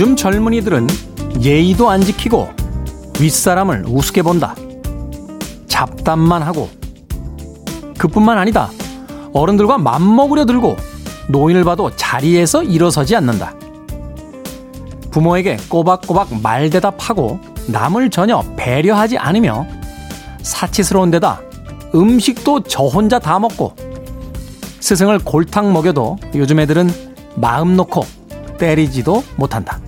요즘 젊은이들은 예의도 안 지키고 윗사람을 우습게 본다. 잡담만 하고 그뿐만 아니다. 어른들과 맘먹으려 들고 노인을 봐도 자리에서 일어서지 않는다. 부모에게 꼬박꼬박 말 대답하고 남을 전혀 배려하지 않으며 사치스러운 데다 음식도 저 혼자 다 먹고 스승을 골탕 먹여도 요즘 애들은 마음 놓고 때리지도 못한다.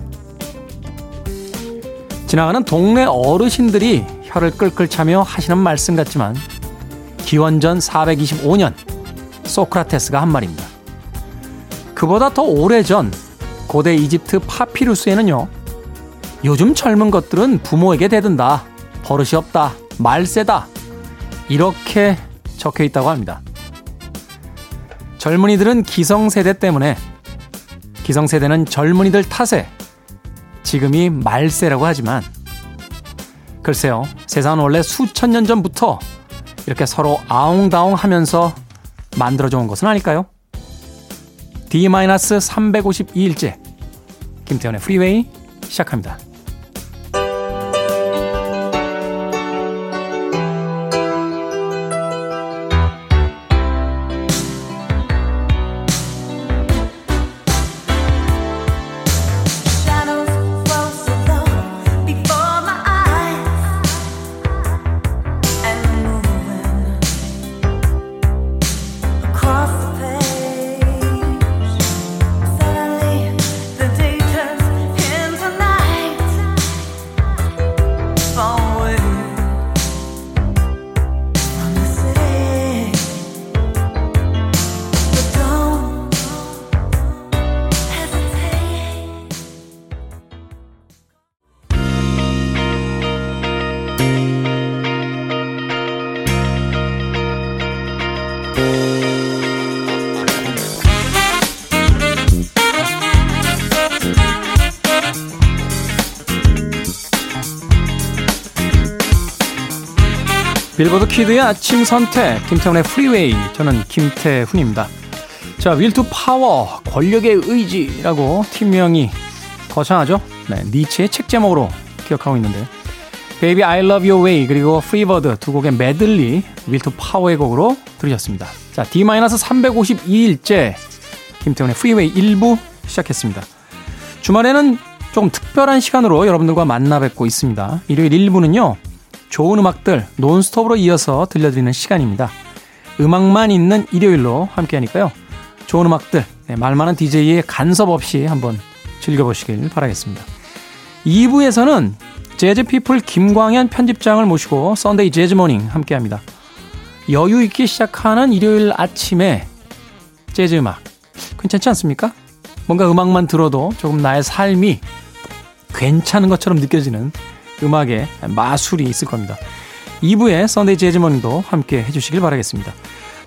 지나가는 동네 어르신들이 혀를 끌끌 차며 하시는 말씀 같지만 기원전 425년 소크라테스가 한 말입니다. 그보다 더 오래전 고대 이집트 파피루스에는요. 요즘 젊은 것들은 부모에게 대든다. 버릇이 없다. 말세다. 이렇게 적혀 있다고 합니다. 젊은이들은 기성세대 때문에 기성세대는 젊은이들 탓에 지금이 말세라고 하지만 글쎄요, 세상은 원래 수천 년 전부터 이렇게 서로 아웅다웅 하면서 만들어져 온 것은 아닐까요? D-352일째 김태현의 프리웨이 시작합니다. 빌보드 kid의 아침 선택, 김태훈의 프리웨이. 저는 김태훈입니다. 자, Will to Power, 권력의 의지라고 팀명이 거창하죠? 네, 니체의 책 제목으로 기억하고 있는데. Baby I Love Your Way 그리고 Free Bird 두 곡의 메들리 Will to Power의 곡으로 들으셨습니다. 자, D-352일째 김태훈의 프리웨이 1부 시작했습니다. 주말에는 조금 특별한 시간으로 여러분들과 만나 뵙고 있습니다. 일요일 1부는요. 좋은 음악들 논스톱으로 이어서 들려드리는 시간입니다. 음악만 있는 일요일로 함께하니까요. 좋은 음악들, 네, 말 많은 DJ의 간섭 없이 한번 즐겨보시길 바라겠습니다. 2부에서는 재즈피플 김광현 편집장을 모시고 Sunday 재즈 morning 함께합니다. 여유 있게 시작하는 일요일 아침에 재즈 음악 괜찮지 않습니까? 뭔가 음악만 들어도 조금 나의 삶이 괜찮은 것처럼 느껴지는 음악에 마술이 있을 겁니다. 2부의 Sunday 재즈 morning도 함께 해주시길 바라겠습니다.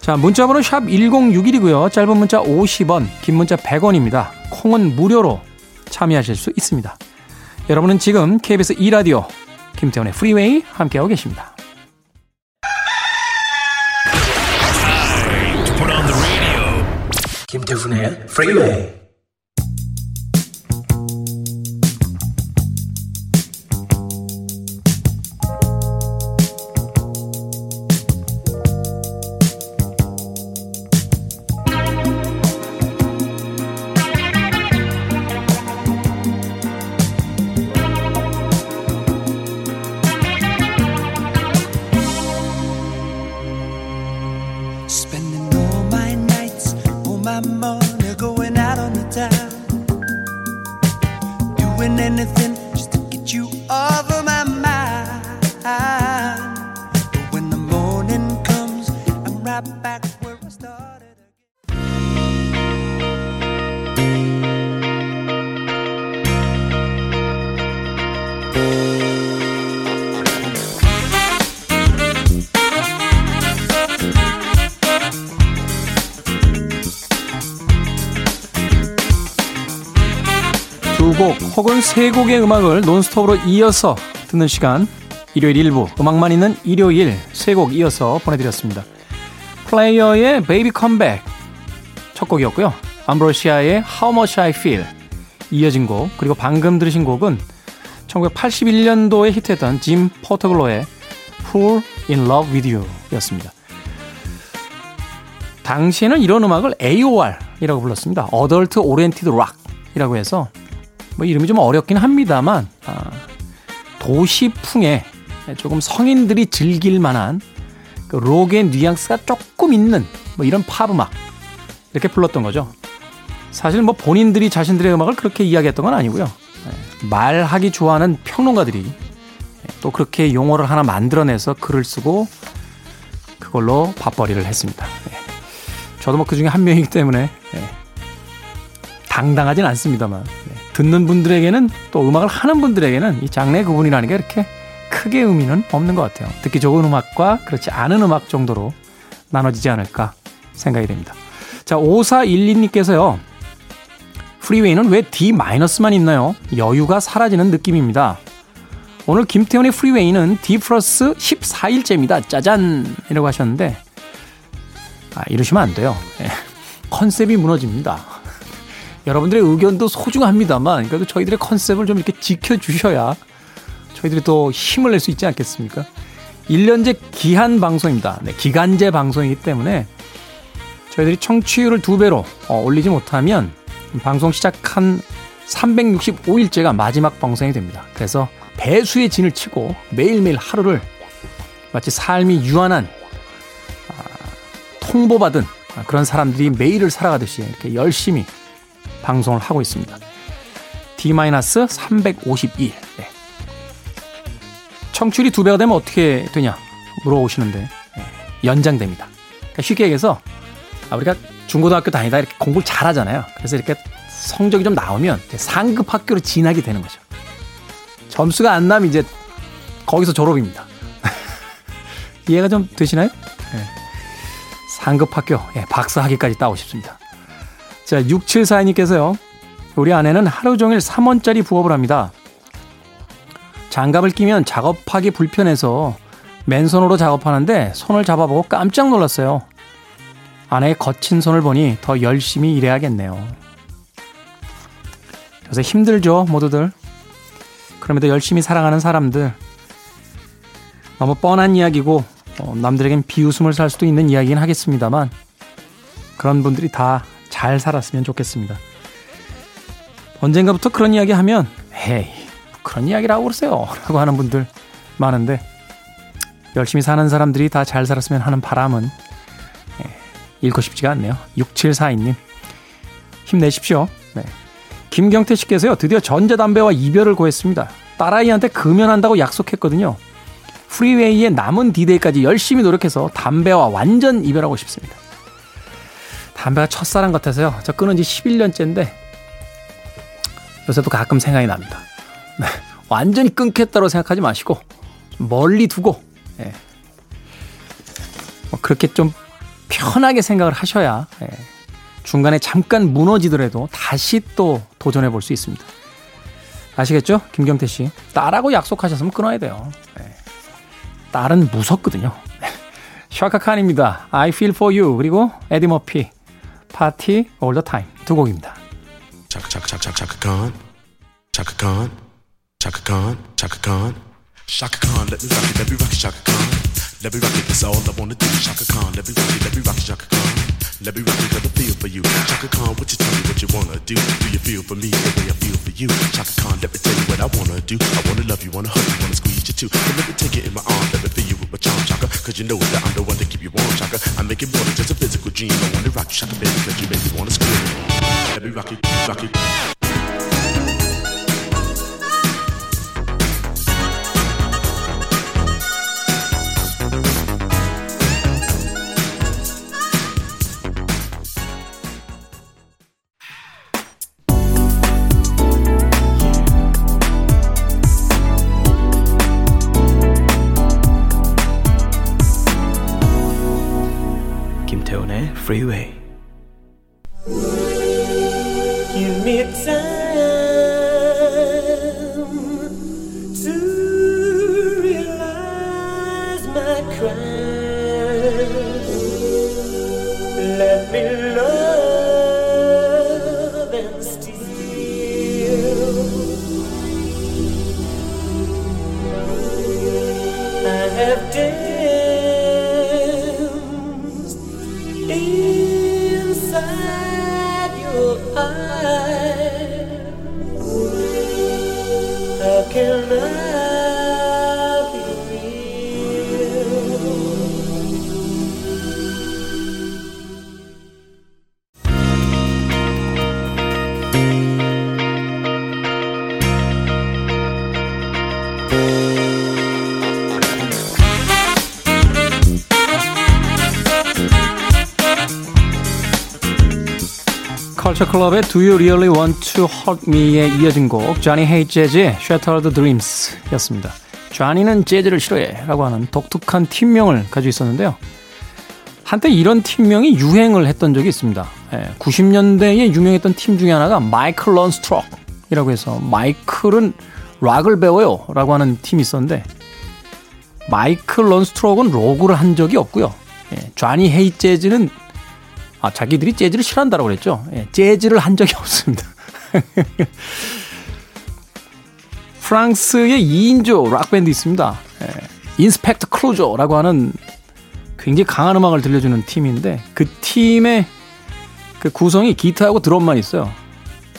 자, 문자번호 샵 1061이고요. 짧은 문자 50원, 긴 문자 100원입니다. 콩은 무료로 참여하실 수 있습니다. 여러분은 지금 KBS 2라디오 김태훈의 프리웨이 함께하고 계십니다. 김태훈의 프리웨이 혹은 세 곡의 음악을 논스톱으로 이어서 듣는 시간 일요일 1부 음악만 있는 일요일 세 곡 이어서 보내드렸습니다. Player의 Baby Come Back 첫 곡이었고요. Ambrosia의 How Much I Feel 이어진 곡 그리고 방금 들으신 곡은 1981년도에 히트했던 Jim Photoglo의 Fool in Love with You 였습니다. 당시에는 이런 음악을 AOR이라고 불렀습니다. Adult Oriented Rock이라고 해서 뭐 이름이 좀 어렵긴 합니다만 아, 도시풍에 조금 성인들이 즐길 만한 그 록의 뉘앙스가 조금 있는 뭐 이런 팝 음악 이렇게 불렀던 거죠. 사실 뭐 본인들이 자신들의 음악을 그렇게 이야기했던 건 아니고요. 예, 말하기 좋아하는 평론가들이 또 그렇게 용어를 하나 만들어내서 글을 쓰고 그걸로 밥벌이를 했습니다. 예. 저도 뭐 그 중에 한 명이기 때문에 예. 당당하진 않습니다만 듣는 분들에게는 또 음악을 하는 분들에게는 이 장르 구분이라는 게 이렇게 크게 의미는 없는 것 같아요. 듣기 좋은 음악과 그렇지 않은 음악 정도로 나눠지지 않을까 생각이 됩니다. 자, 5412님께서요. 프리웨이는 왜 D-만 있나요? 여유가 사라지는 느낌입니다. 오늘 김태훈의 프리웨이는 D 플러스 14일째입니다. 짜잔! 이라고 하셨는데, 아, 이러시면 안 돼요. 예. 컨셉이 무너집니다. 여러분들의 의견도 소중합니다만, 그래도 저희들의 컨셉을 좀 이렇게 지켜주셔야 저희들이 또 힘을 낼 수 있지 않겠습니까? 1년제 기한 방송입니다. 네, 기간제 방송이기 때문에 저희들이 청취율을 두 배로 어, 올리지 못하면 방송 시작한 365일째가 마지막 방송이 됩니다. 그래서 배수의 진을 치고 매일매일 하루를 마치 삶이 유한한 아, 통보받은 그런 사람들이 매일을 살아가듯이 이렇게 열심히 방송을 하고 있습니다. D-352일. 네. 청취율이 두 배가 되면 어떻게 되냐 물어보시는데 네. 연장됩니다. 그러니까 쉽게 얘기해서 우리가 중고등학교 다니다 이렇게 공부를 잘하잖아요. 그래서 이렇게 성적이 좀 나오면 상급 학교로 진학이 되는 거죠. 점수가 안 나면 이제 거기서 졸업입니다. 이해가 좀 되시나요? 네. 상급 학교, 예, 박사 학위까지 따고 싶습니다. 자, 6742님께서요. 우리 아내는 하루 종일 3원짜리 부업을 합니다. 장갑을 끼면 작업하기 불편해서 맨손으로 작업하는데 손을 잡아보고 깜짝 놀랐어요. 아내의 거친 손을 보니 더 열심히 일해야겠네요. 요새 힘들죠, 모두들. 그럼에도 열심히 살아가는 사람들. 너무 뻔한 이야기고, 어, 남들에겐 비웃음을 살 수도 있는 이야기긴 하겠습니다만, 그런 분들이 다 잘 살았으면 좋겠습니다. 언젠가부터 그런 이야기 하면, 헤이, 그런 이야기라고 그러세요. 라고 하는 분들 많은데, 열심히 사는 사람들이 다 잘 살았으면 하는 바람은 읽고 싶지가 않네요. 6742님. 힘내십시오. 네. 김경태 씨께서요, 드디어 전자담배와 이별을 고했습니다. 딸아이한테 금연한다고 약속했거든요. 프리웨이의 남은 디데이까지 열심히 노력해서 담배와 완전 이별하고 싶습니다. 담배가 첫사랑 같아서요. 저 끊은 지 11년째인데, 요새도 가끔 생각이 납니다. 네. 완전히 끊겠다고 생각하지 마시고, 멀리 두고, 네. 뭐 그렇게 좀 편하게 생각을 하셔야 예, 중간에 잠깐 무너지더라도 다시 또 도전해 볼 수 있습니다. 아시겠죠? 김경태 씨. 딸하고 약속하셨으면 끊어야 돼요. 예. 딸은 무섭거든요. 샤카칸입니다. I feel for you. 그리고 에디 머피. 파티 all the time. 두 곡입니다. 차카차카차카차카칸. 차카칸. 차카칸. 차카칸. 샤카칸. Let me rock it. Let me rock it. 차카칸. Let me rock it, that's all I wanna do. Khan, let me rock it, let me rock it, Khan. Let me rock cause I feel for you. Shaka Khan, what you tell me what you wanna do? Do you feel for me the way I feel for you? Shaka Khan, let me tell you what I wanna do. I wanna love you, wanna hug you, wanna squeeze you too. But let me take it in my arms, let me feel you with my charm, Shaka. Cause you know that I'm the one to keep you warm, Shaka. I make it more than just a physical dream. I wanna rock you, Shaka, baby, cause you make me wanna scream. Let me rock it, rock it. Freeway. Give me time Club의 Do You Really Want to Hurt Me에 이어진 곡 Johnny Hates Jazz의 Shattered Dreams 였습니다. 쟈니는 재즈를 싫어해 라고 하는 독특한 팀명을 가지고 있었는데요. 한때 이런 팀명이 유행을 했던 적이 있습니다. 90년대에 유명했던 팀 중에 하나가 Michael Learns to Rock이라고 해서 마이클은 락을 배워요 라고 하는 팀이 있었는데 Michael Learns to Rock은 록을 한 적이 없고요. Johnny Hates Jazz는 아, 자기들이 재즈를 싫어한다고 그랬죠. 예, 재즈를 한 적이 없습니다. 프랑스의 2인조 락밴드 있습니다. 예, Inspector Cluzo라고 하는 굉장히 강한 음악을 들려주는 팀인데 그 팀의 그 구성이 기타하고 드럼만 있어요.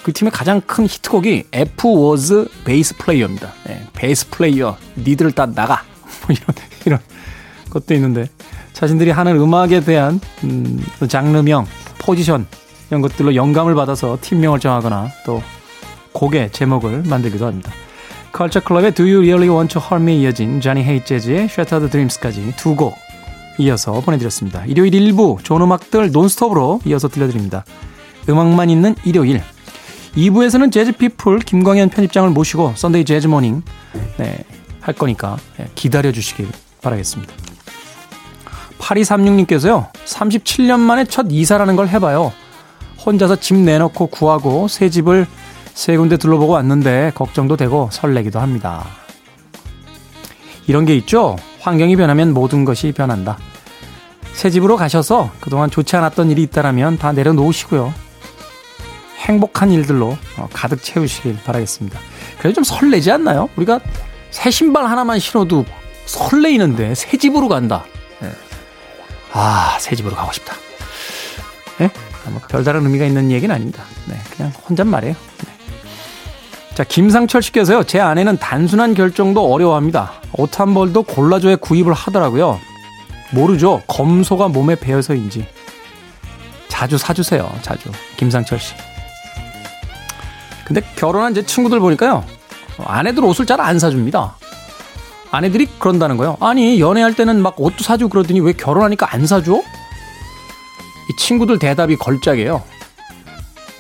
그 팀의 가장 큰 히트곡이 F word bass player입니다. 예, bass player, 니들 다 나가. 뭐 이런, 이런 것도 있는데 자신들이 하는 음악에 대한 음, 장르명, 포지션 이런 것들로 영감을 받아서 팀명을 정하거나 또 곡의 제목을 만들기도 합니다. Culture Club의 Do You Really Want to Hurt Me 이어진 Johnny Hates Jazz의 Shattered Dreams까지 두 곡 이어서 보내드렸습니다. 일요일 일부 좋은 음악들 논스톱으로 이어서 들려드립니다. 음악만 있는 일요일 2부에서는 재즈피플 김광현 편집장을 모시고 Sunday Jazz Morning 네, 할 거니까 네, 기다려 주시길 바라겠습니다. 8236님께서요, 37년 만에 첫 이사라는 걸 해봐요. 혼자서 집 내놓고 구하고 새 집을 세 군데 둘러보고 왔는데 걱정도 되고 설레기도 합니다. 이런 게 있죠? 환경이 변하면 모든 것이 변한다. 새 집으로 가셔서 그동안 좋지 않았던 일이 있다라면 다 내려놓으시고요. 행복한 일들로 어, 가득 채우시길 바라겠습니다. 그래도 좀 설레지 않나요? 우리가 새 신발 하나만 신어도 설레이는데 새 집으로 간다. 아, 새 집으로 가고 싶다. 네? 뭐 별다른 의미가 있는 얘기는 아닙니다. 네, 그냥 혼잣말이에요. 네. 자, 김상철 씨께서요, 제 아내는 단순한 결정도 어려워합니다. 옷 한 벌도 골라줘야 구입을 하더라고요. 모르죠. 검소가 몸에 배어서인지. 자주 사주세요. 자주. 김상철 씨. 근데 결혼한 제 친구들 보니까요, 아내들 옷을 잘 안 사줍니다. 아내들이 그런다는 거예요. 아니, 연애할 때는 막 옷도 사주고 그러더니 왜 결혼하니까 안 사줘? 이 친구들 대답이 걸작이에요.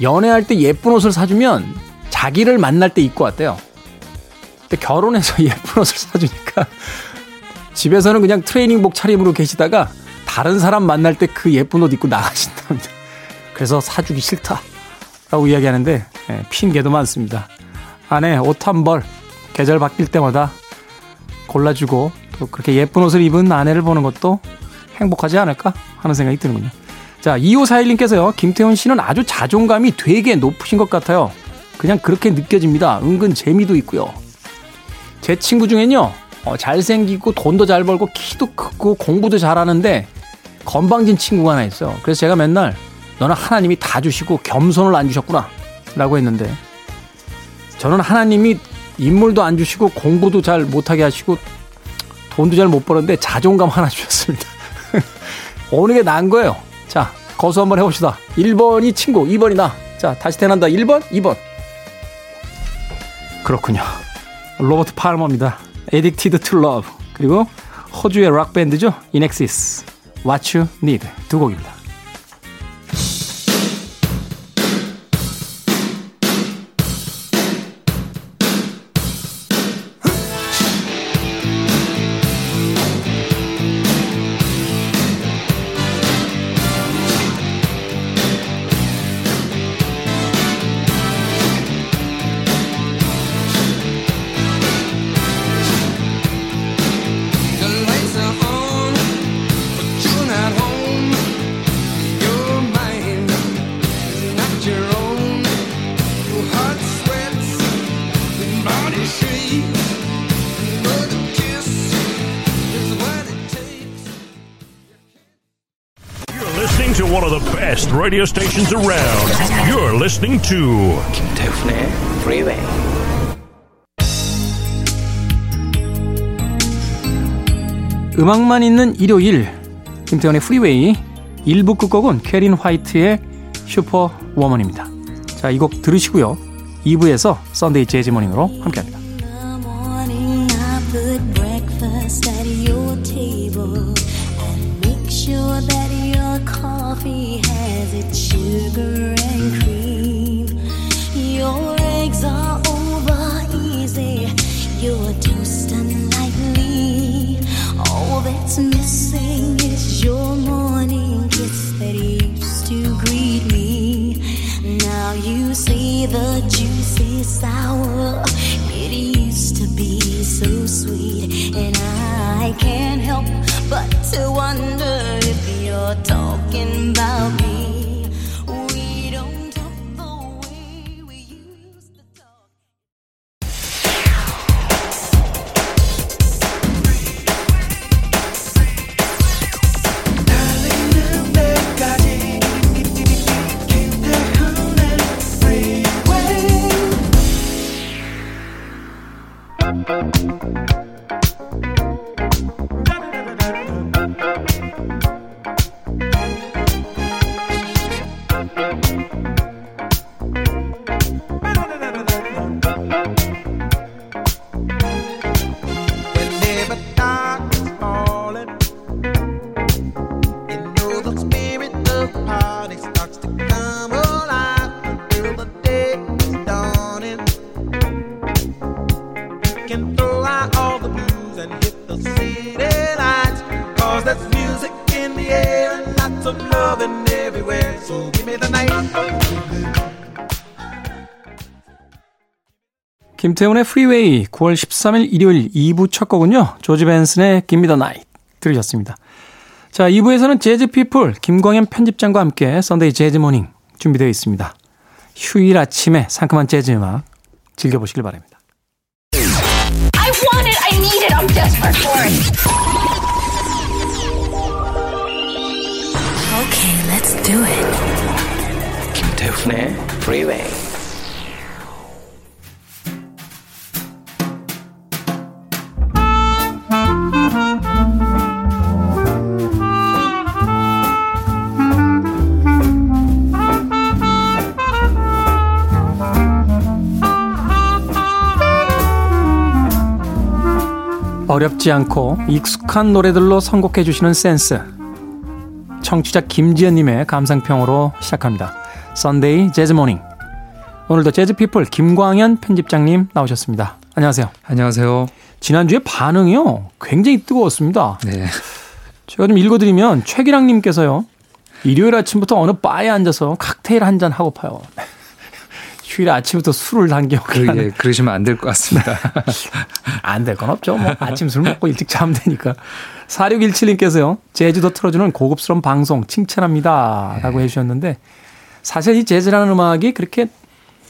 연애할 때 예쁜 옷을 사주면 자기를 만날 때 입고 왔대요. 근데 결혼해서 예쁜 옷을 사주니까 집에서는 그냥 트레이닝복 차림으로 계시다가 다른 사람 만날 때 그 예쁜 옷 입고 나가신답니다. 그래서 사주기 싫다. 라고 이야기하는데, 예, 핑계도 많습니다. 아내 옷한 벌, 계절 바뀔 때마다 골라주고 또 그렇게 예쁜 옷을 입은 아내를 보는 것도 행복하지 않을까 하는 생각이 드는군요. 자, 2541님께서요, 김태훈 씨는 아주 자존감이 되게 높으신 것 같아요. 그냥 그렇게 느껴집니다. 은근 재미도 있고요. 제 친구 중엔요, 어, 잘생기고 돈도 잘 벌고 키도 크고 공부도 잘하는데 건방진 친구가 하나 있어요. 그래서 제가 맨날 너는 하나님이 다 주시고 겸손을 안 주셨구나. 라고 했는데 저는 하나님이 인물도 안 주시고 공부도 잘 못하게 하시고 돈도 잘 못 버는데 자존감 하나 주셨습니다. 어느 게 나은 거예요? 자, 거수 한번 해봅시다. 1번이 친구, 2번이 나. 자, 다시 태어난다. 1번, 2번. 그렇군요. 로버트 팔머입니다. Addicted to Love. 그리고 호주의 락밴드죠. 인엑시스. What You Need. 두 곡입니다. Radio stations around. You're listening to 김태훈의 Freeway. 음악만 있는 일요일 김태훈의 Freeway 1부 끝곡은 캐린 화이트의 Superwoman입니다. 자, 이 곡 들으시고요. 2부에서 Sunday Jazz Morning으로 함께합니다. morning 김태훈의 Freeway 9월 13일 일요일 2부 첫 곡은요. 조지 벤슨의 Give Me The Night 들으셨습니다. 자, 2부에서는 재즈 피플 김광현 편집장과 함께 Sunday Jazz Morning 준비되어 있습니다. 휴일 아침에 상큼한 재즈 음악 즐겨보시길 바랍니다. I want it. I need it. I'm desperate for it. Okay, let's do it. 김태훈의 Freeway. 어렵지 않고 익숙한 노래들로 선곡해 주시는 센스. 청취자 김지연님의 감상평으로 시작합니다. Sunday Jazz Morning. 오늘도 재즈 피플 김광현 편집장님 나오셨습니다. 안녕하세요. 안녕하세요. 지난주에 반응이요. 굉장히 뜨거웠습니다. 네. 제가 좀 읽어드리면 최기랑님께서요. 일요일 아침부터 어느 바에 앉아서 칵테일 한 잔 하고 파요. 휴일 아침부터 술을 당겨 그, 예, 그러시면 안 될 것 같습니다. 안 될 건 없죠. 뭐 아침 술 먹고 일찍 자면 되니까. 4617님께서요. 제주도 틀어주는 고급스러운 방송 칭찬합니다. 라고 해주셨는데 사실 이 재즈라는 음악이 그렇게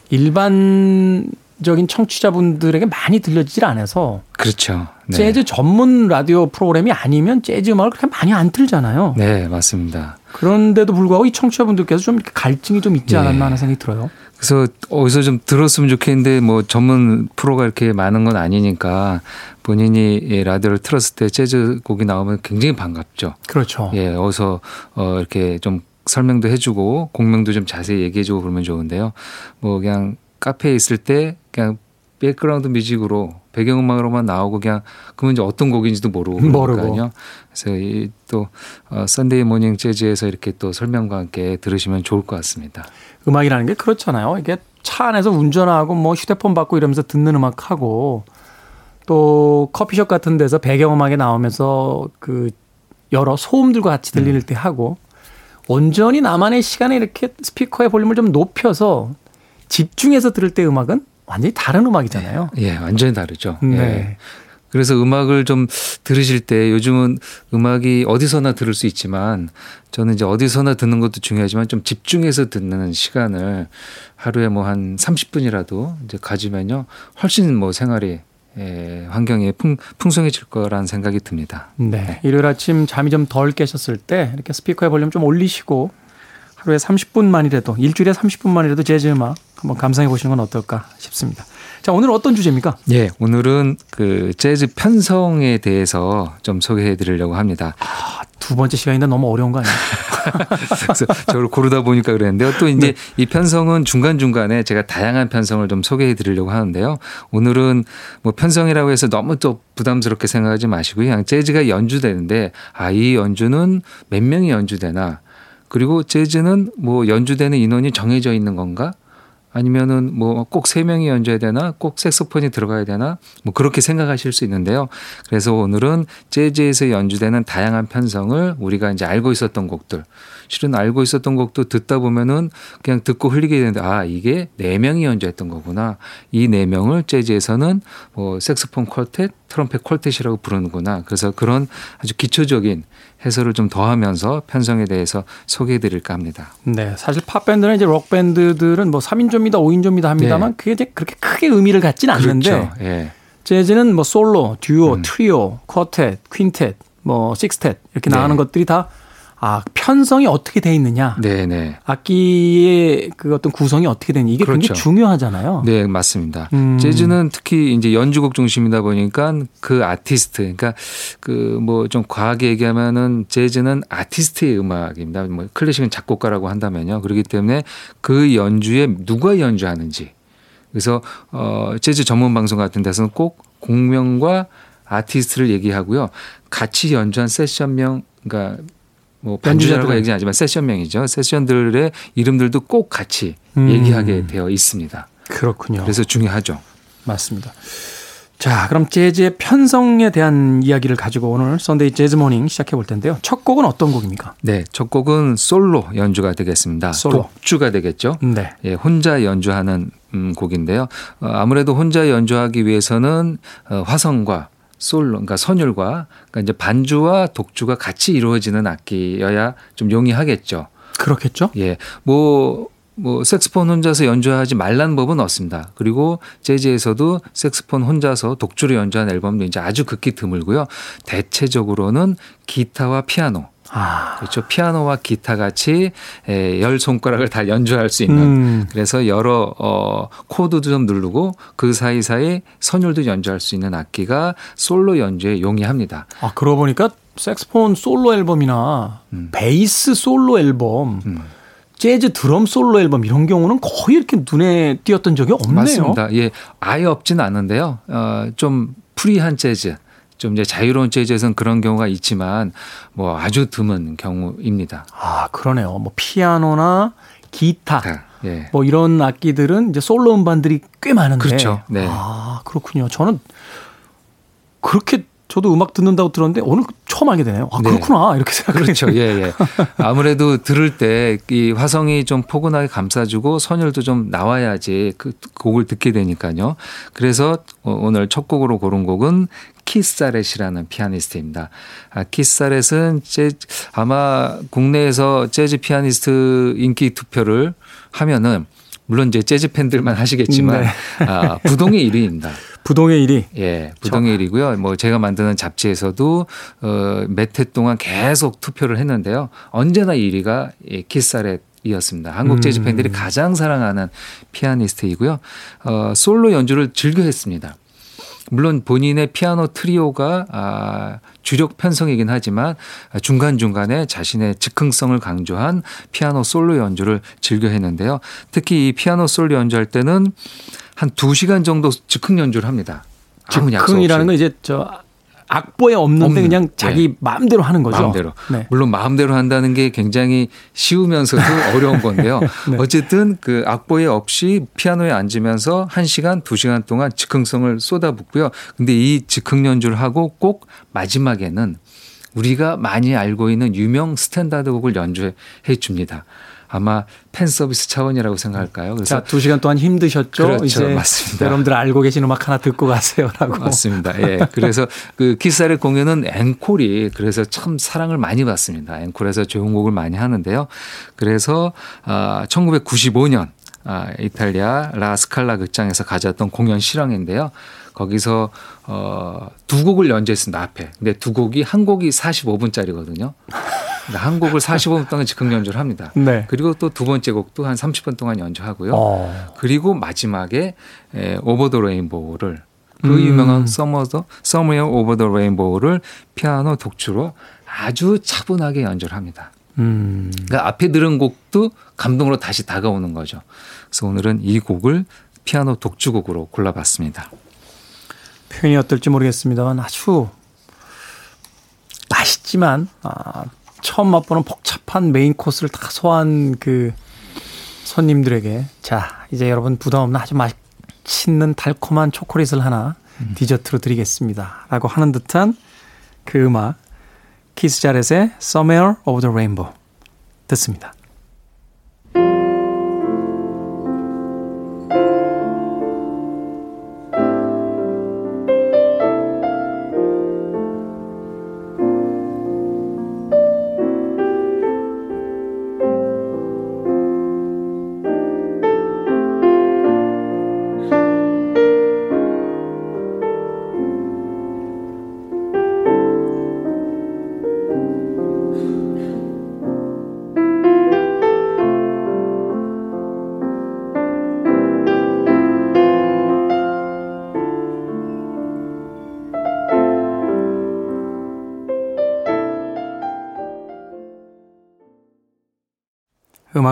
일반 적인 청취자분들에게 많이 들려지질 않아서 그렇죠. 네. 재즈 전문 라디오 프로그램이 아니면 재즈 음악을 그렇게 많이 안 틀잖아요. 네, 맞습니다. 그런데도 불구하고 이 청취자분들께서 좀 이렇게 갈증이 좀 있지 예. 않았나 하는 생각이 들어요. 그래서 어디서 좀 들었으면 좋겠는데 뭐 전문 프로가 이렇게 많은 건 아니니까 본인이 예, 라디오를 틀었을 때 재즈 곡이 나오면 굉장히 반갑죠. 그렇죠. 예, 어디서 어 이렇게 좀 설명도 해주고 곡명도 좀 자세히 얘기해주고 그러면 좋은데요. 뭐 그냥 카페에 있을 때 그냥 background music으로 배경음악으로만 나오고 그냥 그러면 이제 어떤 곡인지도 모르고. 그러니까요. 그래서 이또 어, Sunday Morning 재즈에서 이렇게 또 설명과 함께 들으시면 좋을 것 같습니다. 음악이라는 게 그렇잖아요. 이게 차 안에서 운전하고 뭐 휴대폰 받고 이러면서 듣는 음악하고 또 커피숍 같은 데서 배경음악에 나오면서 그 여러 소음들과 같이 들릴 때 하고 온전히 나만의 시간에 이렇게 스피커의 볼륨을 좀 높여서 집중해서 들을 때 음악은 완전히 다른 음악이잖아요. 예, 완전히 다르죠. 네. 예. 그래서 음악을 좀 들으실 때 요즘은 음악이 어디서나 들을 수 있지만 저는 이제 어디서나 듣는 것도 중요하지만 좀 집중해서 듣는 시간을 하루에 뭐 한 30분이라도 이제 가지면요. 훨씬 뭐 생활이 예, 환경이 풍, 풍성해질 거라는 생각이 듭니다. 네. 일요일 아침 잠이 좀 덜 깨셨을 때 이렇게 스피커의 볼륨 좀 올리시고 하루에 30분만이라도 일주일에 30분만이라도 재즈 음악 한번 감상해 보시는 건 어떨까 싶습니다. 자, 오늘 어떤 주제입니까? 예, 오늘은 그 재즈 편성에 대해서 좀 소개해 드리려고 합니다. 두 번째 시간인데 너무 어려운 거 아니에요? 그래서 저를 고르다 보니까 그랬는데요. 또 이제 네. 이 편성은 중간중간에 제가 다양한 편성을 좀 소개해 드리려고 하는데요. 오늘은 뭐 편성이라고 해서 너무 또 부담스럽게 생각하지 마시고 그냥 재즈가 연주되는데 아, 이 연주는 몇 명이 연주되나 그리고 재즈는 뭐 연주되는 인원이 정해져 있는 건가? 아니면은 뭐 꼭 세 명이 연주해야 되나? 꼭 색소폰이 들어가야 되나? 뭐 그렇게 생각하실 수 있는데요. 그래서 오늘은 재즈에서 연주되는 다양한 편성을 우리가 이제 알고 있었던 곡들, 실은 알고 있었던 곡도 듣다 보면은 그냥 듣고 흘리게 되는데 아 이게 네 명이 연주했던 거구나. 이 네 명을 재즈에서는 뭐 색소폰 퀄텟, 트럼펫 퀄텟이라고 부르는구나. 그래서 그런 아주 기초적인 해설을 좀 더하면서 편성에 대해서 소개해 드릴까 합니다. 네. 사실 팝밴드나 이제 록밴드들은 뭐 3인조입니다, 5인조입니다 합니다만 그게 이제 그렇게 크게 의미를 갖진 않는데 네. 그렇죠. 예. 재즈는 뭐 솔로, 듀오, 음. 트리오, 쿼텟, 퀸텟, 뭐 식스텟 이렇게 네. 나가는 것들이 다 아, 편성이 어떻게 돼 있느냐. 네, 네. 악기의 그 어떤 구성이 어떻게 되는 이게 그렇죠. 굉장히 중요하잖아요. 네, 맞습니다. 음. 재즈는 특히 이제 연주곡 중심이다 보니까 그 아티스트, 그러니까 그 뭐 좀 과하게 얘기하면은 재즈는 아티스트의 음악입니다. 뭐 클래식은 작곡가라고 한다면요. 그렇기 때문에 그 연주에 누가 연주하는지. 그래서 어 재즈 전문 방송 같은 데서는 꼭 곡명과 아티스트를 얘기하고요. 같이 연주한 세션명, 그러니까 뭐 반주자라고 연주자들. 얘기는 하지만 세션명이죠. 세션들의 이름들도 꼭 같이 음. 얘기하게 되어 있습니다. 그렇군요. 그래서 중요하죠. 맞습니다. 자, 그럼 재즈의 편성에 대한 이야기를 가지고 오늘 Sunday Jazz Morning 시작해 볼 텐데요. 첫 곡은 어떤 곡입니까? 네, 첫 곡은 솔로 연주가 되겠습니다. 솔로. 독주가 되겠죠. 네. 예, 혼자 연주하는 음, 곡인데요. 어, 아무래도 혼자 연주하기 위해서는 어, 화성과 솔로, 그러니까 선율과 그러니까 이제 반주와 독주가 같이 이루어지는 악기여야 좀 용이하겠죠. 그렇겠죠? 예, 뭐, 뭐, 색스폰 혼자서 연주하지 말란 법은 없습니다. 그리고 재즈에서도 색스폰 혼자서 독주로 연주한 앨범도 이제 아주 극히 드물고요. 대체적으로는 기타와 피아노, 아. 그렇죠. 피아노와 기타 같이 에, 열 손가락을 다 연주할 수 있는. 음. 그래서 여러 어 코드도 좀 누르고 그 사이사이 선율도 연주할 수 있는 악기가 솔로 연주에 용이합니다. 아, 그러고 보니까 색소폰 솔로 앨범이나 음. 베이스 솔로 앨범, 음. 재즈 드럼 솔로 앨범 이런 경우는 거의 이렇게 눈에 띄었던 적이 없네요. 맞습니다. 예. 아예 없지는 않은데요. 어, 좀 프리한 재즈, 좀 이제 자유로운 재즈에서는 그런 경우가 있지만 뭐 아주 드문 경우입니다. 아, 그러네요. 뭐 피아노나 기타 예. 뭐 이런 악기들은 이제 솔로 음반들이 꽤 많은데. 그렇죠. 네. 아, 그렇군요. 저는 그렇게 저도 음악 듣는다고 들었는데 오늘 처음 알게 되네요. 아, 네. 그렇구나. 이렇게 생각을 그렇죠. 했는데. 예, 예. 아무래도 들을 때 이 화성이 좀 포근하게 감싸주고 선율도 좀 나와야지 그 곡을 듣게 되니까요. 그래서 어, 오늘 첫 곡으로 고른 곡은 키스 자렛이라는 피아니스트입니다. 아, 키스 자렛은 재, 아마 국내에서 재즈 피아니스트 인기 투표를 하면은 물론 이제 재즈 팬들만 하시겠지만 네. 아, 부동의 1위입니다. 부동의 1위. 예, 부동의 1위고요. 뭐 제가 만드는 잡지에서도 어 몇 해 동안 계속 투표를 했는데요. 언제나 1위가 이 키스 자렛이었습니다. 한국 재즈 팬들이 가장 사랑하는 피아니스트이고요. 어 솔로 연주를 즐겨 했습니다. 물론 본인의 피아노 트리오가 아, 주력 편성이긴 하지만 중간중간에 자신의 즉흥성을 강조한 피아노 솔로 연주를 즐겨 했는데요. 특히 이 피아노 솔로 연주할 때는 한 두시간 정도 즉흥 연주를 합니다. 즉흥이라는. 건 이제 저 악보에 없는데 없는, 그냥 자기 네. 마음대로 하는 거죠. 마음대로. 네. 물론 마음대로 한다는 게 굉장히 쉬우면서도 어려운 건데요. 네. 어쨌든 그 악보에 없이 피아노에 앉으면서 1시간, 2시간 동안 즉흥성을 쏟아붓고요. 근데 이 즉흥 연주를 하고 꼭 마지막에는 우리가 많이 알고 있는 유명 스탠다드 곡을 연주해 줍니다. 아마 팬 서비스 차원이라고 생각할까요? 그래서 자, 두 시간 동안 힘드셨죠? 그렇죠. 이제 맞습니다. 여러분들 알고 계신 음악 하나 듣고 가세요라고. 맞습니다. 예. 그래서 그 키사의 공연은 앵콜이 그래서 참 사랑을 많이 받습니다. 앵콜에서 좋은 곡을 많이 하는데요. 그래서 아 1995년 아, 이탈리아 라스칼라 극장에서 가졌던 공연 실황인데요. 거기서 어, 두 곡을 연주했습니다 앞에. 근데 두 곡이 한 곡이 45분짜리거든요. 한 곡을 45분 동안 즉흥 연주를 합니다. 네. 그리고 또 두 번째 곡도 한 30분 동안 연주하고요. 어. 그리고 마지막에 에, Over the Rainbow를 그 음. 유명한 Somewhere Somewhere Over the Rainbow를 피아노 독주로 아주 차분하게 연주를 합니다. 음. 그러니까 앞에 들은 곡도 감동으로 다시 다가오는 거죠. 그래서 오늘은 이 곡을 피아노 독주곡으로 골라봤습니다. 표현이 어떨지 모르겠습니다만 아주 맛있지만 아, 처음 맛보는 복잡한 메인 코스를 다 소화한 그 손님들에게 자 이제 여러분 부담 없는 아주 맛있는 달콤한 초콜릿을 하나 디저트로 드리겠습니다. 라고 하는 듯한 그 음악 키스 자렛의 Somewhere Over the Rainbow 듣습니다.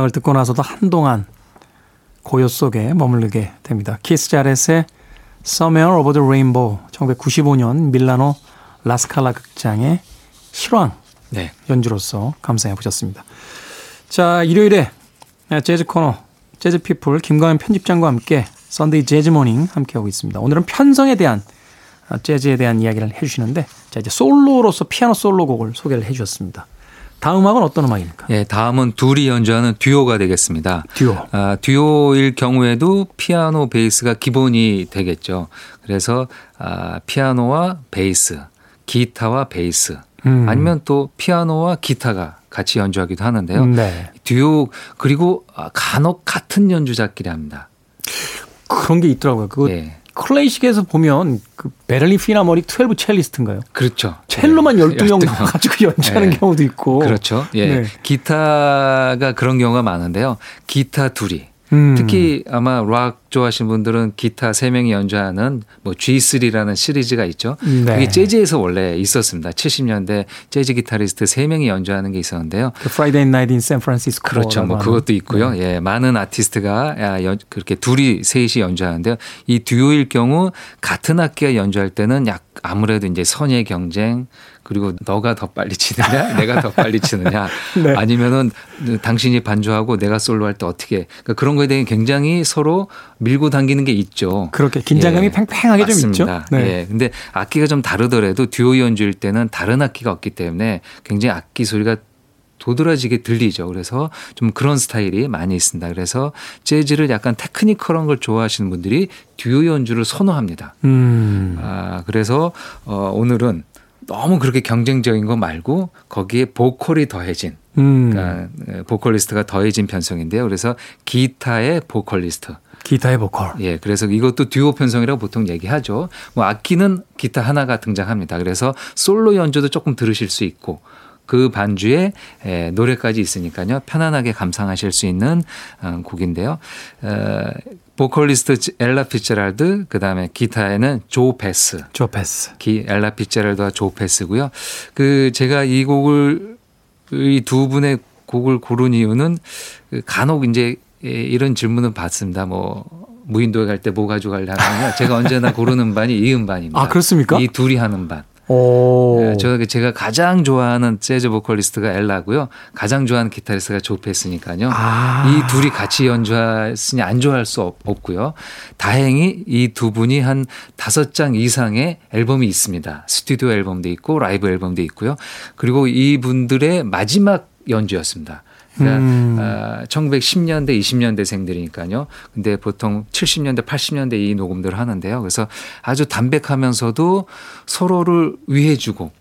음악을 듣고 나서도 한동안 고요 속에 머무르게 됩니다. 키스 자렛의 Somewhere Over the Rainbow 1995년 밀라노 라스칼라 극장의 실황 네. 연주로서 감상해 보셨습니다. 자, 일요일에 재즈 코너 재즈 피플 김광현 편집장과 함께 Sunday Jazz Morning 함께 하고 있습니다. 오늘은 편성에 대한 아, 재즈에 대한 이야기를 해 주시는데 자, 이제 솔로로서 피아노 솔로 곡을 소개를 해 주셨습니다. 다음 음악은 어떤 음악입니까? 예, 다음은 둘이 연주하는 듀오가 되겠습니다. 듀오. 아, 듀오일 경우에도 피아노, 베이스가 기본이 되겠죠. 그래서 아, 피아노와 베이스, 기타와 베이스, 음. 아니면 또 피아노와 기타가 같이 연주하기도 하는데요. 네. 듀오 그리고 아, 간혹 같은 연주자끼리 합니다. 그런 게 있더라고요. 그거 예. 클래식에서 보면 그 베를린 필하모닉 12 첼리스트인가요? 그렇죠. 첼로만 예. 12명 12명. 나와가지고 연주하는 예. 경우도 있고. 그렇죠. 예. 네. 기타가 그런 경우가 많은데요. 기타 둘이 음. 특히 아마 락 좋아하시는 분들은 기타 세 명이 연주하는 뭐 G3라는 시리즈가 있죠. 네. 그게 재즈에서 원래 있었습니다. 70년대 재즈 기타리스트 세 명이 연주하는 게 있었는데요. 그 Friday Night in San Francisco. 그렇죠. 뭐 그것도 있고요. 예, 많은 아티스트가 야, 연- 그렇게 둘이 셋이 연주하는데요. 이 듀오일 경우 같은 악기가 연주할 때는 약 아무래도 이제 선의 경쟁 그리고 너가 더 빨리 치느냐, 내가 더 빨리 치느냐, 네. 아니면은 당신이 반주하고 내가 솔로 할 때 어떻게 그러니까 그런 거에 대해 굉장히 서로 밀고 당기는 게 있죠. 그렇게 긴장감이 팽팽하게 좀 있죠. 맞습니다. 네. 예. 근데 악기가 좀 다르더라도 듀오 연주일 때는 다른 악기가 없기 때문에 굉장히 악기 소리가 도드라지게 들리죠. 그래서 좀 그런 스타일이 많이 있습니다. 그래서 재즈를 약간 테크니컬한 걸 좋아하시는 분들이 듀오 연주를 선호합니다. 음. 아, 그래서 어, 오늘은 너무 그렇게 경쟁적인 거 말고 거기에 보컬이 더해진 음. 그러니까 보컬리스트가 더해진 편성인데요. 그래서 기타의 보컬리스트. 기타의 보컬. 예, 그래서 이것도 듀오 편성이라고 보통 얘기하죠. 뭐 악기는 기타 하나가 등장합니다. 그래서 솔로 연주도 조금 들으실 수 있고 그 반주에 에, 노래까지 있으니까요. 편안하게 감상하실 수 있는 어, 곡인데요. 어, 보컬리스트 엘라 피츠제럴드 그다음에 기타에는 조 패스. 조 패스. 기 엘라 피츠제럴드와 조 패스고요. 그 제가 이 곡을 이 두 분의 곡을 고른 이유는 그 간혹 이제 예, 이런 질문을 받습니다. 뭐 무인도에 갈 때 뭐 가져갈래 하면요. 제가 언제나 고르는 반이 이 음반입니다. 아, 그렇습니까? 이 둘이 하는 반. 오. 예, 저 제가 가장 좋아하는 재즈 보컬리스트가 엘라고요. 가장 좋아하는 기타리스트가 조 패스니까요. 아. 이 둘이 같이 연주했으니 안 좋아할 수 없- 없고요. 다행히 이 두 분이 한 다섯 장 이상의 앨범이 있습니다. 스튜디오 앨범도 있고 라이브 앨범도 있고요. 그리고 이 분들의 마지막 연주였습니다. 그러니까 음. 아, 1910년대, 20년대생들이니까요. 근데 보통 70년대, 80년대 이 녹음들을 하는데요. 그래서 아주 담백하면서도 서로를 위해주고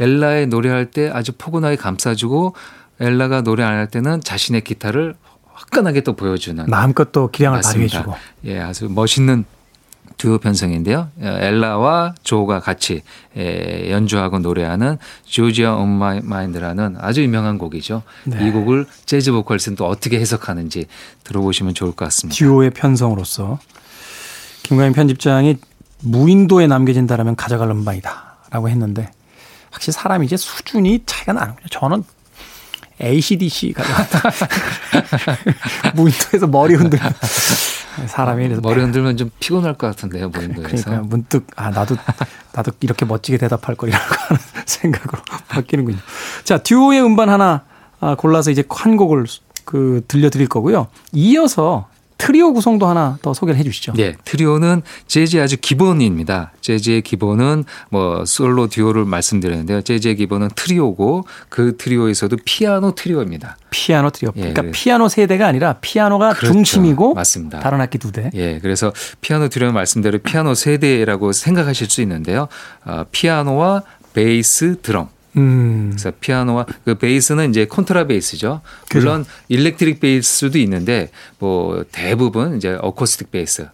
엘라의 노래할 때 아주 포근하게 감싸주고 엘라가 노래 안 할 때는 자신의 기타를 화끈하게 또 보여주는 마음껏 또 기량을 맞습니다. 발휘해주고. 예, 아주 멋있는 듀오 편성인데요. 어, 엘라와 조가 같이 에, 연주하고 노래하는 Georgia on My Mind라는 아주 유명한 곡이죠. 네. 이 곡을 재즈 보컬에서는 또 어떻게 해석하는지 들어보시면 좋을 것 같습니다. 듀오의 편성으로서 김광현 편집장이 무인도에 남겨진다라면 가져갈 음반이다라고 했는데 확실히 사람이 이제 수준이 차이가 나는군요. 저는 ACDC 가져갔다. 무인도에서 머리 흔들면 사람이 이래서 머리 흔들면 좀 피곤할 것 같은데요, 무인도에서. 그러니까 문득 아 나도 나도 이렇게 멋지게 대답할 거리라고 하는 생각으로 바뀌는군요. 자 듀오의 음반 하나 아, 골라서 이제 한 곡을 그 들려드릴 거고요. 이어서 트리오 구성도 하나 더 소개를 해 주시죠. 예, 트리오는 재즈의 아주 기본입니다. 재즈의 기본은 뭐 솔로 듀오를 말씀드렸는데요. 재즈의 기본은 트리오고 그 트리오에서도 피아노 트리오입니다. 피아노 트리오. 예, 그러니까 피아노 세 대가 아니라 피아노가 그렇죠. 중심이고 맞습니다. 다른 악기 두 대. 예, 그래서 피아노 트리오 말씀대로 피아노 세 대라고 생각하실 수 있는데요. 어, 피아노와 베이스, 드럼. 음. 그래서 피아노와 그 베이스는 이제 콘트라 베이스죠. 그죠. 물론 electric 베이스도 있는데 뭐 대부분 이제 어쿠스틱 베이스.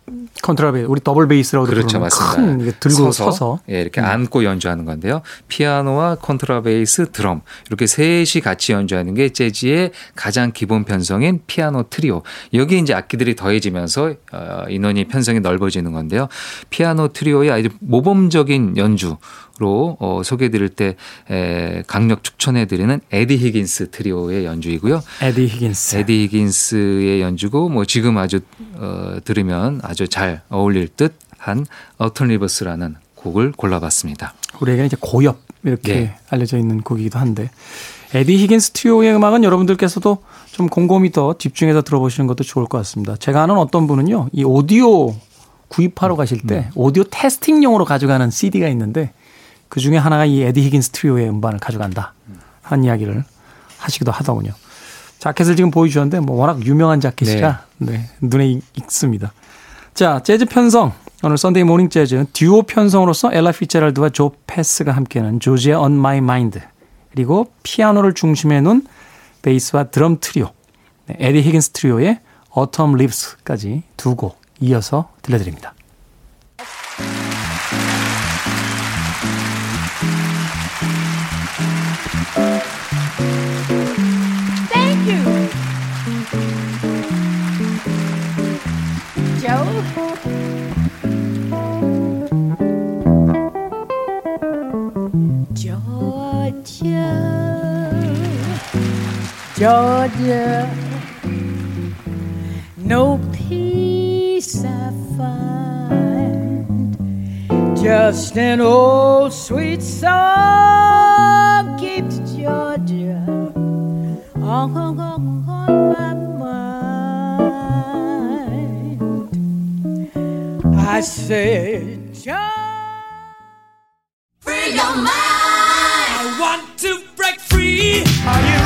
콘트라베이스 우리 더블 베이스라고도 그렇죠, 맞습니다. 들고 서서, 음. 예, 이렇게 안고 연주하는 건데요. 피아노와 콘트라베이스, 드럼 이렇게 셋이 같이 연주하는 게 재즈의 가장 기본 편성인 피아노 트리오. 여기 이제 악기들이 더해지면서 어, 인원이 편성이 넓어지는 건데요. 피아노 트리오의 아주 모범적인 연주. 로 어, 소개해드릴 때 에, 강력 추천해드리는 에디 히긴스 트리오의 연주이고요. 에디 히긴스. 에디 히긴스의 연주고 뭐 지금 아주 어, 들으면 아주 잘 어울릴 듯한 Autumn Leaves라는 곡을 골라봤습니다. 우리에게는 이제 고엽 이렇게 네. 알려져 있는 곡이기도 한데 에디 히긴스 트리오의 음악은 여러분들께서도 좀 곰곰이 더 집중해서 들어보시는 것도 좋을 것 같습니다. 제가 아는 어떤 분은요, 이 오디오 구입하러 가실 때 오디오 testing용으로 가져가는 CD가 있는데 그 중에 하나가 이 에디 히긴스 트리오의 음반을 가져간다 하는 이야기를 하시기도 하더군요. 자켓을 지금 보여주셨는데 뭐 워낙 유명한 자켓이라 네, 눈에 익- 익습니다. 자, 재즈 편성. 오늘 Sunday Morning 재즈 듀오 편성으로서 엘라 피츠제럴드와 조 패스가 함께하는 조지의 On My Mind 그리고 피아노를 중심에 놓은 베이스와 드럼 트리오 네, 에디 히긴스 트리오의 Autumn Leaves까지 두 곡 이어서 들려드립니다. Georgia. No peace I find. Just an old sweet song keeps Georgia on, on, on, my mind. I said, Georgia. Free your mind. I want to break free. Are you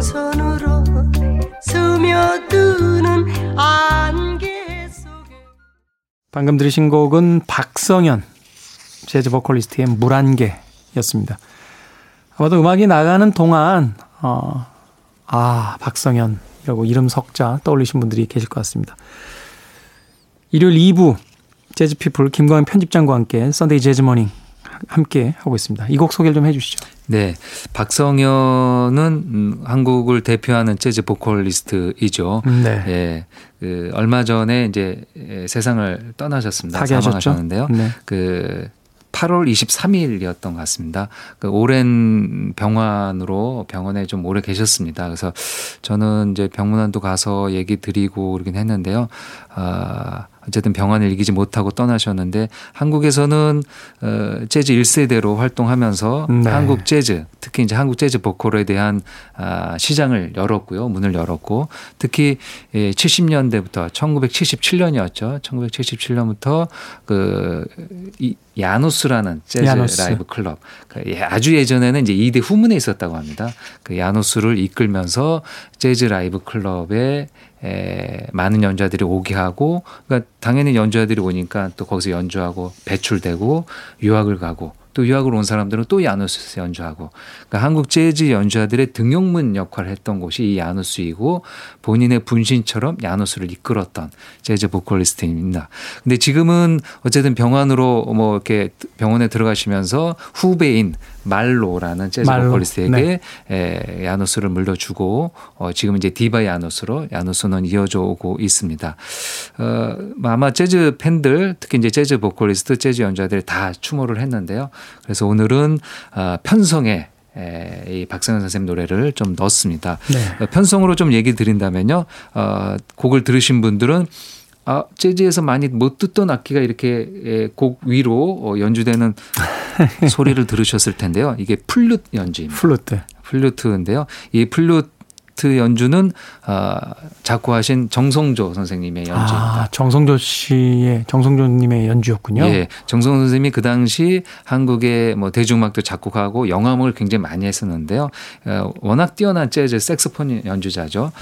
지평선으로 스며드는 안개 속에 방금 들으신 곡은 박성연 재즈 보컬리스트의 물안개였습니다. 아마도 음악이 나가는 동안 어, 아 박성연이라고 이름 석자 떠올리신 분들이 계실 것 같습니다. 일요일 2부 재즈피플 김광현 편집장과 함께 Sunday Jazz Morning 함께 하고 있습니다. 이 곡 소개를 좀 해주시죠. 네, 박성현은 음, 한국을 대표하는 재즈 보컬리스트이죠. 네. 예, 그 얼마 전에 이제 예, 세상을 떠나셨습니다. 사망하셨는데요. 네. 그 8월 23일이었던 것 같습니다. 그 오랜 병환으로 병원에 좀 오래 계셨습니다. 그래서 저는 이제 병문안도 가서 얘기 드리고 그러긴 했는데요. 아, 어쨌든 병환을 이기지 못하고 떠나셨는데 한국에서는 어, 재즈 1세대로 활동하면서 네. 한국 재즈 특히 이제 한국 재즈 보컬에 대한 아, 시장을 열었고요. 문을 열었고 특히 예, 70년대부터 1977년이었죠. 1977년부터 그 이, 야누스라는 재즈 야누스. 라이브 클럽 그 예, 아주 예전에는 이제 이대 후문에 있었다고 합니다. 그 야누스를 이끌면서 재즈 라이브 클럽에 에, 많은 연주자들이 오게 하고 그러니까 당연히 연주자들이 오니까 또 거기서 연주하고 배출되고 유학을 가고 또 유학을 온 사람들은 또 야누스에서 연주하고 그러니까 한국 재즈 연주자들의 등용문 역할을 했던 곳이 이 야누스이고 본인의 분신처럼 야누스를 이끌었던 재즈 보컬리스트입니다. 근데 지금은 어쨌든 병원으로 뭐 이렇게 병원에 들어가시면서 후배인 말로라는 재즈 말로, 보컬리스트에게 에, 야누스를 물려주고 어, 지금 이제 디바 야누스로 야누스는 이어져 오고 있습니다. 어, 아마 재즈 팬들 특히 이제 재즈 보컬리스트, 재즈 연주자들 다 추모를 했는데요. 그래서 오늘은 아, 편성에 에, 이 박성연 선생님 노래를 좀 넣었습니다. 네. 어, 편성으로 좀 얘기 드린다면요. 어, 곡을 들으신 분들은 아, 재즈에서 많이 못 듣던 악기가 이렇게 에, 곡 위로 어, 연주되는 소리를 들으셨을 텐데요. 이게 플루트 연주입니다. 플루트. 플루트인데요. 이 플루트 연주는 아, 작곡하신 정성조 선생님의 연주입니다. 아, 정성조 씨의 정성조님의 연주였군요. 예, 정성 선생님이 그 당시 한국의 뭐 대중음악도 작곡하고 영화음을 굉장히 많이 했었는데요. 어, 워낙 뛰어난 재즈 색소폰 연주자죠.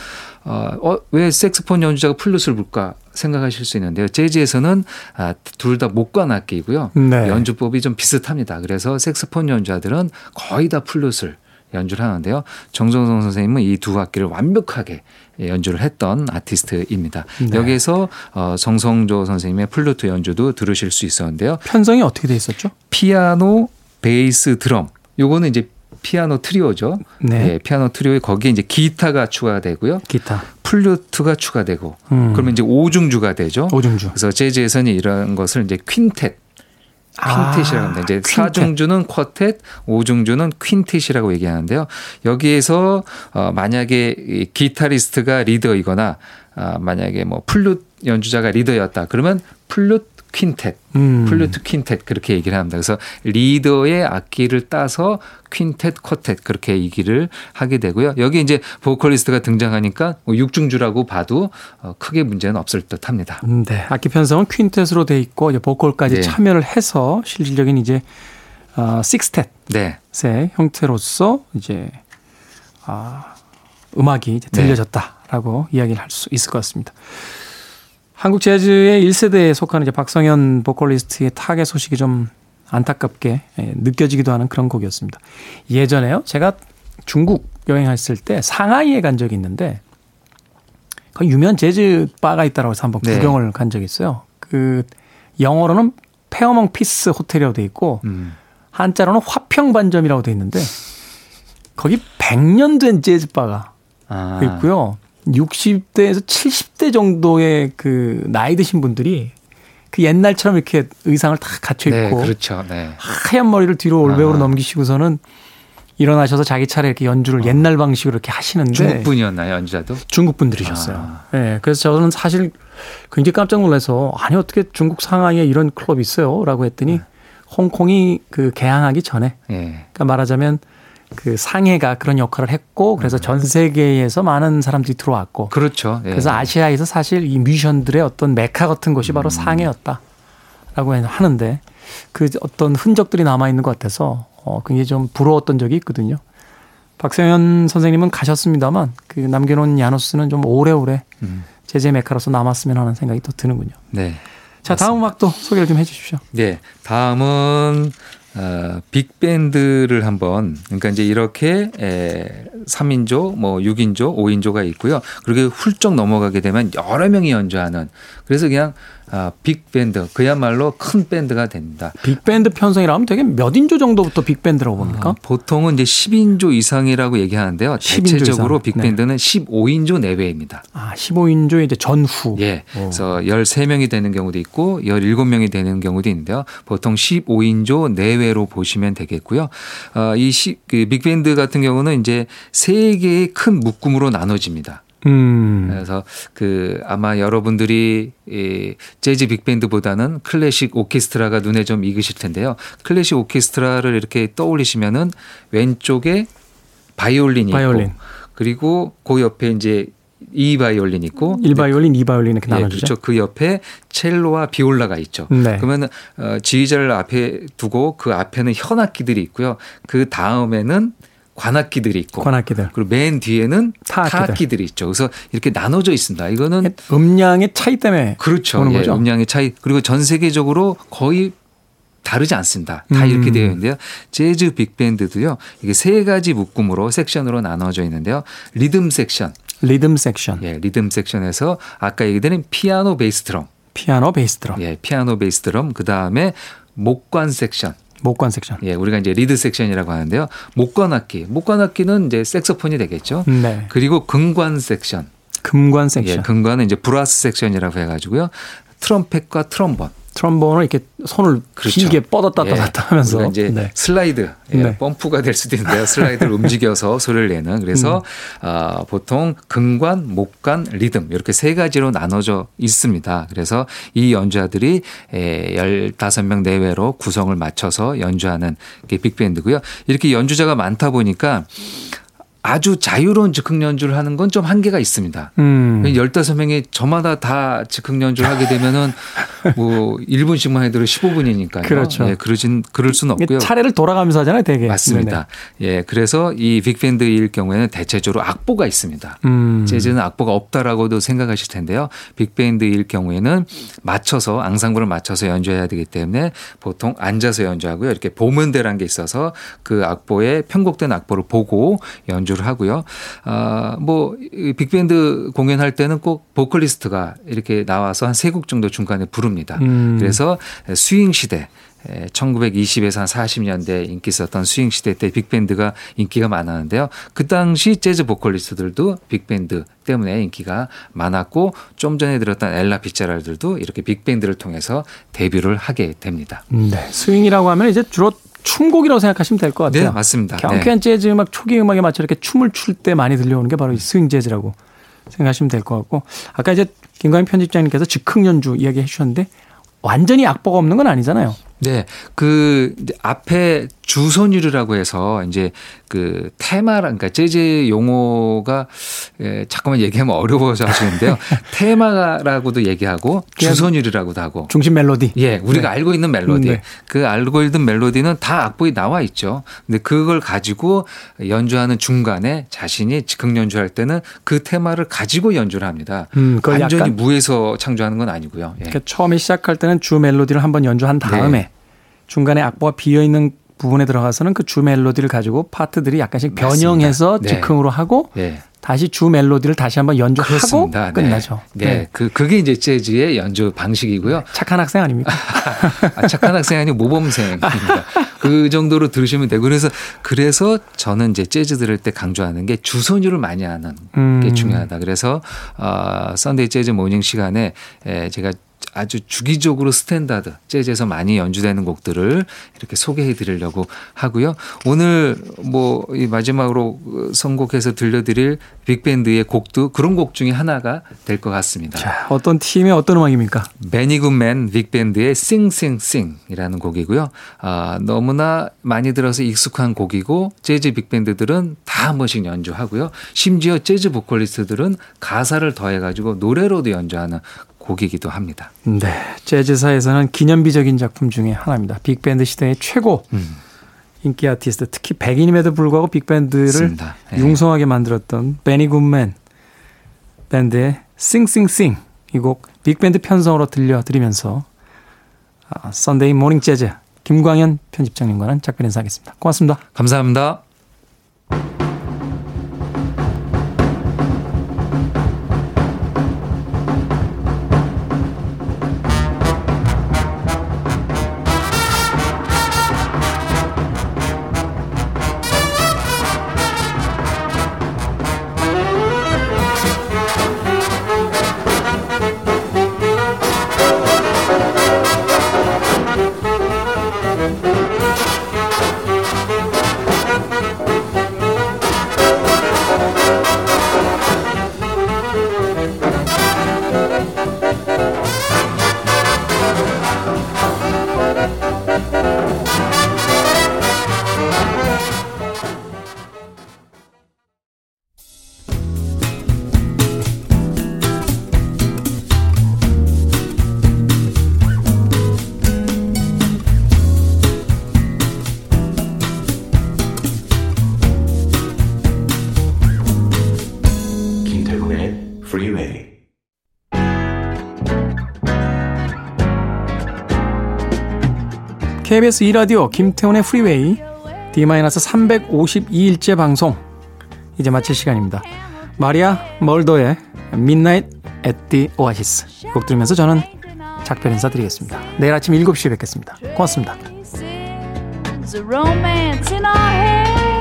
어, 어, 왜 색소폰 연주자가 플룻을 불까 생각하실 수 있는데요. 재즈에서는 아, 둘 다 목관 악기이고요. 네. 연주법이 좀 비슷합니다. 그래서 색소폰 연주자들은 거의 다 플룻을 연주를 하는데요. 정성조 선생님은 이 두 악기를 완벽하게 연주를 했던 아티스트입니다. 네. 여기에서 어, 정성조 선생님의 플루트 연주도 들으실 수 있었는데요. 편성이 어떻게 돼 있었죠? 피아노, 베이스, 드럼. 요거는 이제 피아노 트리오죠. 네. 예, 피아노 트리오에 거기에 이제 기타가 추가되고요. 기타. 플루트가 추가되고 음. 그러면 이제 오중주가 되죠. 오중주. 그래서 재즈에서는 이런 것을 이제 퀸텟 퀸텟이라고 합니다. 이제 아. 사중주는 쿼텟, 오중주는 퀸텟이라고 얘기하는데요. 여기에서 어 만약에 이 기타리스트가 리더이거나 아 만약에 뭐 플룻 연주자가 리더였다. 그러면 플룻 퀸텟, 음. 플루트 퀸텟 그렇게 얘기를 합니다. 그래서 리더의 악기를 따서 퀸텟, 쿼텟 그렇게 얘기를 하게 되고요. 여기 이제 보컬리스트가 등장하니까 뭐 육중주라고 봐도 어 크게 문제는 없을 듯합니다. 음, 네. 악기 편성은 퀸텟으로 돼 있고 이제 보컬까지 네. 참여를 해서 실질적인 이제 어, 식스텟의 네. 형태로서 이제 아, 음악이 이제 네. 들려졌다라고 이야기를 할 수 있을 것 같습니다. 한국 재즈의 1세대에 속하는 이제 박성현 보컬리스트의 타계 소식이 좀 안타깝게 예, 느껴지기도 하는 그런 곡이었습니다. 예전에요. 제가 중국 여행했을 때 상하이에 간 적이 있는데 거기 유명한 재즈 바가 있다고 해서 한번 네. 구경을 간 적이 있어요. 그 영어로는 페어몬트 피스 호텔이라고 돼 있고 음. 한자로는 화평반점이라고 돼 있는데 거기 100년 된 재즈 바가 아. 있고요. 60대에서 70대 정도의 그 나이 드신 분들이 그 옛날처럼 이렇게 의상을 다 갖춰 네, 입고 그렇죠. 네. 하얀 머리를 뒤로 올백으로 아. 넘기시고서는 일어나셔서 자기 차례 이렇게 연주를 옛날 방식으로 이렇게 하시는데 중국 분이었나요, 연주자도? 중국 분들이셨어요. 아. 네, 그래서 저는 사실 굉장히 깜짝 놀라서 아니 어떻게 중국 상하이에 이런 클럽이 있어요라고 했더니 네. 홍콩이 그 개항하기 전에 예. 그러니까 말하자면 그 상해가 그런 역할을 했고 그래서 전 세계에서 많은 사람들이 들어왔고 그렇죠. 예. 그래서 아시아에서 사실 이 뮤지션들의 어떤 메카 같은 곳이 음. 바로 상해였다라고 하는데 그 어떤 흔적들이 남아 있는 것 같아서 어 굉장히 좀 부러웠던 적이 있거든요. 박세현 선생님은 가셨습니다만 그 남겨놓은 야노스는 좀 오래오래 음. 제재 메카로서 남았으면 하는 생각이 또 드는군요. 네. 자 다음 음악도 소개를 좀 해 주십시오. 네. 다음은 어, 빅밴드를 한번 그러니까 이제 이렇게 에, 3인조, 뭐 6인조, 5인조가 있고요. 그렇게 훌쩍 넘어가게 되면 여러 명이 연주하는 그래서 그냥 아, 빅밴드 그야말로 큰 밴드가 됩니다. 빅밴드 편성이라면 되게 몇 인조 정도부터 빅밴드라고 봅니까? 아, 보통은 이제 10인조 이상이라고 얘기하는데요. 10인조 대체적으로 이상. 빅밴드는 15인조 내외입니다. 아, 15인조 이제 전후. 예. 그래서 13명이 되는 경우도 있고 17명이 되는 경우도 있는데요. 보통 15인조 내외로 보시면 되겠고요. 어, 이 시, 그 빅밴드 같은 경우는 이제 세 개의 큰 묶음으로 나눠집니다. 음. 그래서 그 아마 여러분들이 이 재즈 빅밴드보다는 클래식 오케스트라가 눈에 좀 익으실 텐데요. 클래식 오케스트라를 이렇게 떠올리시면은 왼쪽에 바이올린이 바이올린. 있고 그리고 그 옆에 이제 이 바이올린 있고 1 바이올린, 2 바이올린 이렇게 예, 나눠 주죠. 그렇죠. 그 옆에 첼로와 비올라가 있죠. 네. 그러면 어, 지휘자를 앞에 두고 그 앞에는 현악기들이 있고요. 그 다음에는 관악기들이 있고 관악기들. 그리고 맨 뒤에는 타악기들. 타악기들이 있죠. 그래서 이렇게 나눠져 있습니다. 이거는 음량의 차이 때문에 그렇죠. 예, 거죠. 음량의 차이 그리고 전 세계적으로 거의 다르지 않습니다. 다 음. 이렇게 되어 있는데요. 재즈 빅밴드도요. 이게 세 가지 묶음으로 섹션으로 나눠져 있는데요. 리듬 섹션, 리듬 섹션, 예, 리듬 섹션에서 아까 얘기드린 피아노, 베이스 드럼, 피아노, 베이스 드럼, 예, 피아노, 베이스 드럼, 그 다음에 목관 섹션, 목관 섹션. 예, 우리가 이제 리드 섹션이라고 하는데요. 목관 악기, 목관 악기는 이제 색소폰이 되겠죠. 네. 그리고 금관 섹션, 금관 예, 섹션. 금관은 이제 브라스 섹션이라고 해가지고요. 트럼펫과 트럼본. 트럼본을 이렇게 손을 그렇죠. 길게 뻗었다 예, 뗐다 하면서 우리가 이제 네. 슬라이드, 예, 네. 펌프가 될 수도 있는데요. 슬라이드를 움직여서 소리를 내는. 그래서 음. 아, 보통 금관, 목관, 리듬 이렇게 세 가지로 나눠져 있습니다. 그래서 이 연주자들이 에, 15명 내외로 구성을 맞춰서 연주하는 게 빅밴드고요. 이렇게 연주자가 많다 보니까 아주 자유로운 즉흥 연주를 하는 건 좀 한계가 있습니다. 음. 15명이 저마다 다 즉흥 연주를 하게 되면은 뭐 1분씩만 해도 15분이니까요. 그렇죠. 예, 그러진 그럴 수는 없고요. 차례를 돌아가면서 하잖아요, 되게. 맞습니다. 예, 그래서 이 빅밴드일 경우에는 대체적으로 악보가 있습니다. 네네. 음. 재즈는 악보가 없다라고도 생각하실 텐데요. 빅밴드일 경우에는 맞춰서 앙상블을 맞춰서 연주해야 되기 때문에 보통 앉아서 연주하고요. 이렇게 보면대라는 게 있어서 그 악보에 편곡된 악보를 보고 연주 를 하고요. 아, 뭐이 빅밴드 공연할 때는 꼭 보컬리스트가 이렇게 나와서 한 세 곡 정도 중간에 부릅니다. 음. 그래서 스윙 시대 1920에서 한 40년대 인기 있었던 스윙 시대 때 빅밴드가 인기가 많았는데요. 그 당시 재즈 보컬리스트들도 빅밴드 때문에 인기가 많았고 좀 전에 들었던 엘라 피츠제럴드도 이렇게 빅밴드를 통해서 데뷔를 하게 됩니다. 네. 스윙이라고 하면 이제 주로 춤곡이라고 생각하시면 될 것 같아요. 네, 맞습니다. 경쾌한 재즈 음악, 초기 음악에 맞춰 이렇게 춤을 출 때 많이 들려오는 게 바로 이 스윙 재즈라고 생각하시면 될 것 같고 아까 이제 김광현 편집장님께서 즉흥 연주 이야기 해 주셨는데 완전히 악보가 없는 건 아니잖아요. 네, 그 앞에 주선율이라고 해서 이제 그 테마, 그러니까 재즈 용어가 예, 잠깐만 얘기하면 어려워서 하시는데요. 테마라고도 얘기하고 주선율이라고도 하고. 중심 멜로디. 예, 우리가 네. 알고 있는 멜로디. 네. 그 알고 있는 멜로디는 다 악보에 나와 있죠. 근데 그걸 가지고 연주하는 중간에 자신이 즉흥 연주할 때는 그 테마를 가지고 연주를 합니다. 음, 완전히 무에서 창조하는 건 아니고요. 예. 그러니까 처음에 시작할 때는 주 멜로디를 한번 연주한 다음에 네. 중간에 악보가 비어 있는 부분에 들어가서는 그 주 멜로디를 가지고 파트들이 약간씩. 변형해서 네. 즉흥으로 하고 예. 다시 주 멜로디를 다시 한번 연주하고 그렇습니다. 네. 끝나죠. 네. 그, 그게 이제 재즈의 연주 방식이고요. 착한 학생 아닙니까? 아, 착한 학생이 아니고 모범생입니다. 그 정도로 들으시면 되고 그래서 그래서 저는 이제 재즈 들을 때 강조하는 게 주선율을 많이 아는 게 음. 중요하다. 그래서 어, Sunday Jazz Morning 시간에 에, 제가 아주 주기적으로 스탠다드 재즈에서 많이 연주되는 곡들을 이렇게 소개해 드리려고 하고요. 오늘 뭐이 마지막으로 선곡해서 들려드릴 빅밴드의 곡도 그런 곡 중에 하나가 될 것 같습니다. 자, 어떤 팀의 어떤 음악입니까? 베니 굿맨 빅밴드의 Sing Sing Sing이라는 곡이고요. 아, 너무나 많이 들어서 익숙한 곡이고 재즈 빅밴드들은 다 한 번씩 연주하고요. 심지어 재즈 보컬리스트들은 가사를 더해 가지고 노래로도 연주하는 곡이기도 합니다. 네. 재즈사에서는 기념비적인 작품 중에 하나입니다. 빅밴드 시대의 최고 음. 인기 아티스트, 특히 백인임에도 불구하고 빅밴드를. 예. 융성하게 만들었던 베니 굿맨 밴드의 Sing Sing Sing 이 곡 빅밴드 편성으로 들려드리면서 아, Sunday Morning Jazz 김광현 편집장님과는 작별 인사하겠습니다. 고맙습니다. 감사합니다. KBS 2라디오 김태훈의 프리웨이 D-352일째 방송 이제 마칠 시간입니다. 마리아 멀더의 Midnight at the Oasis 곡 들으면서 저는 작별 인사드리겠습니다. 내일 아침 7시에 뵙겠습니다. 고맙습니다. Romance in our heads.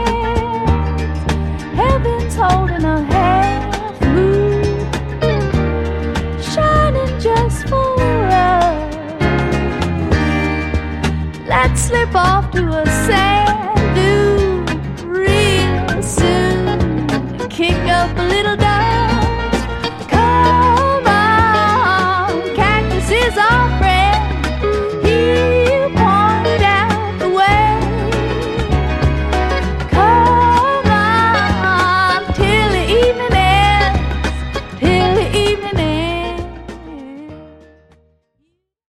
Heaven's holding a half Let's slip off to a sand dune real soon. Kick up a little dust.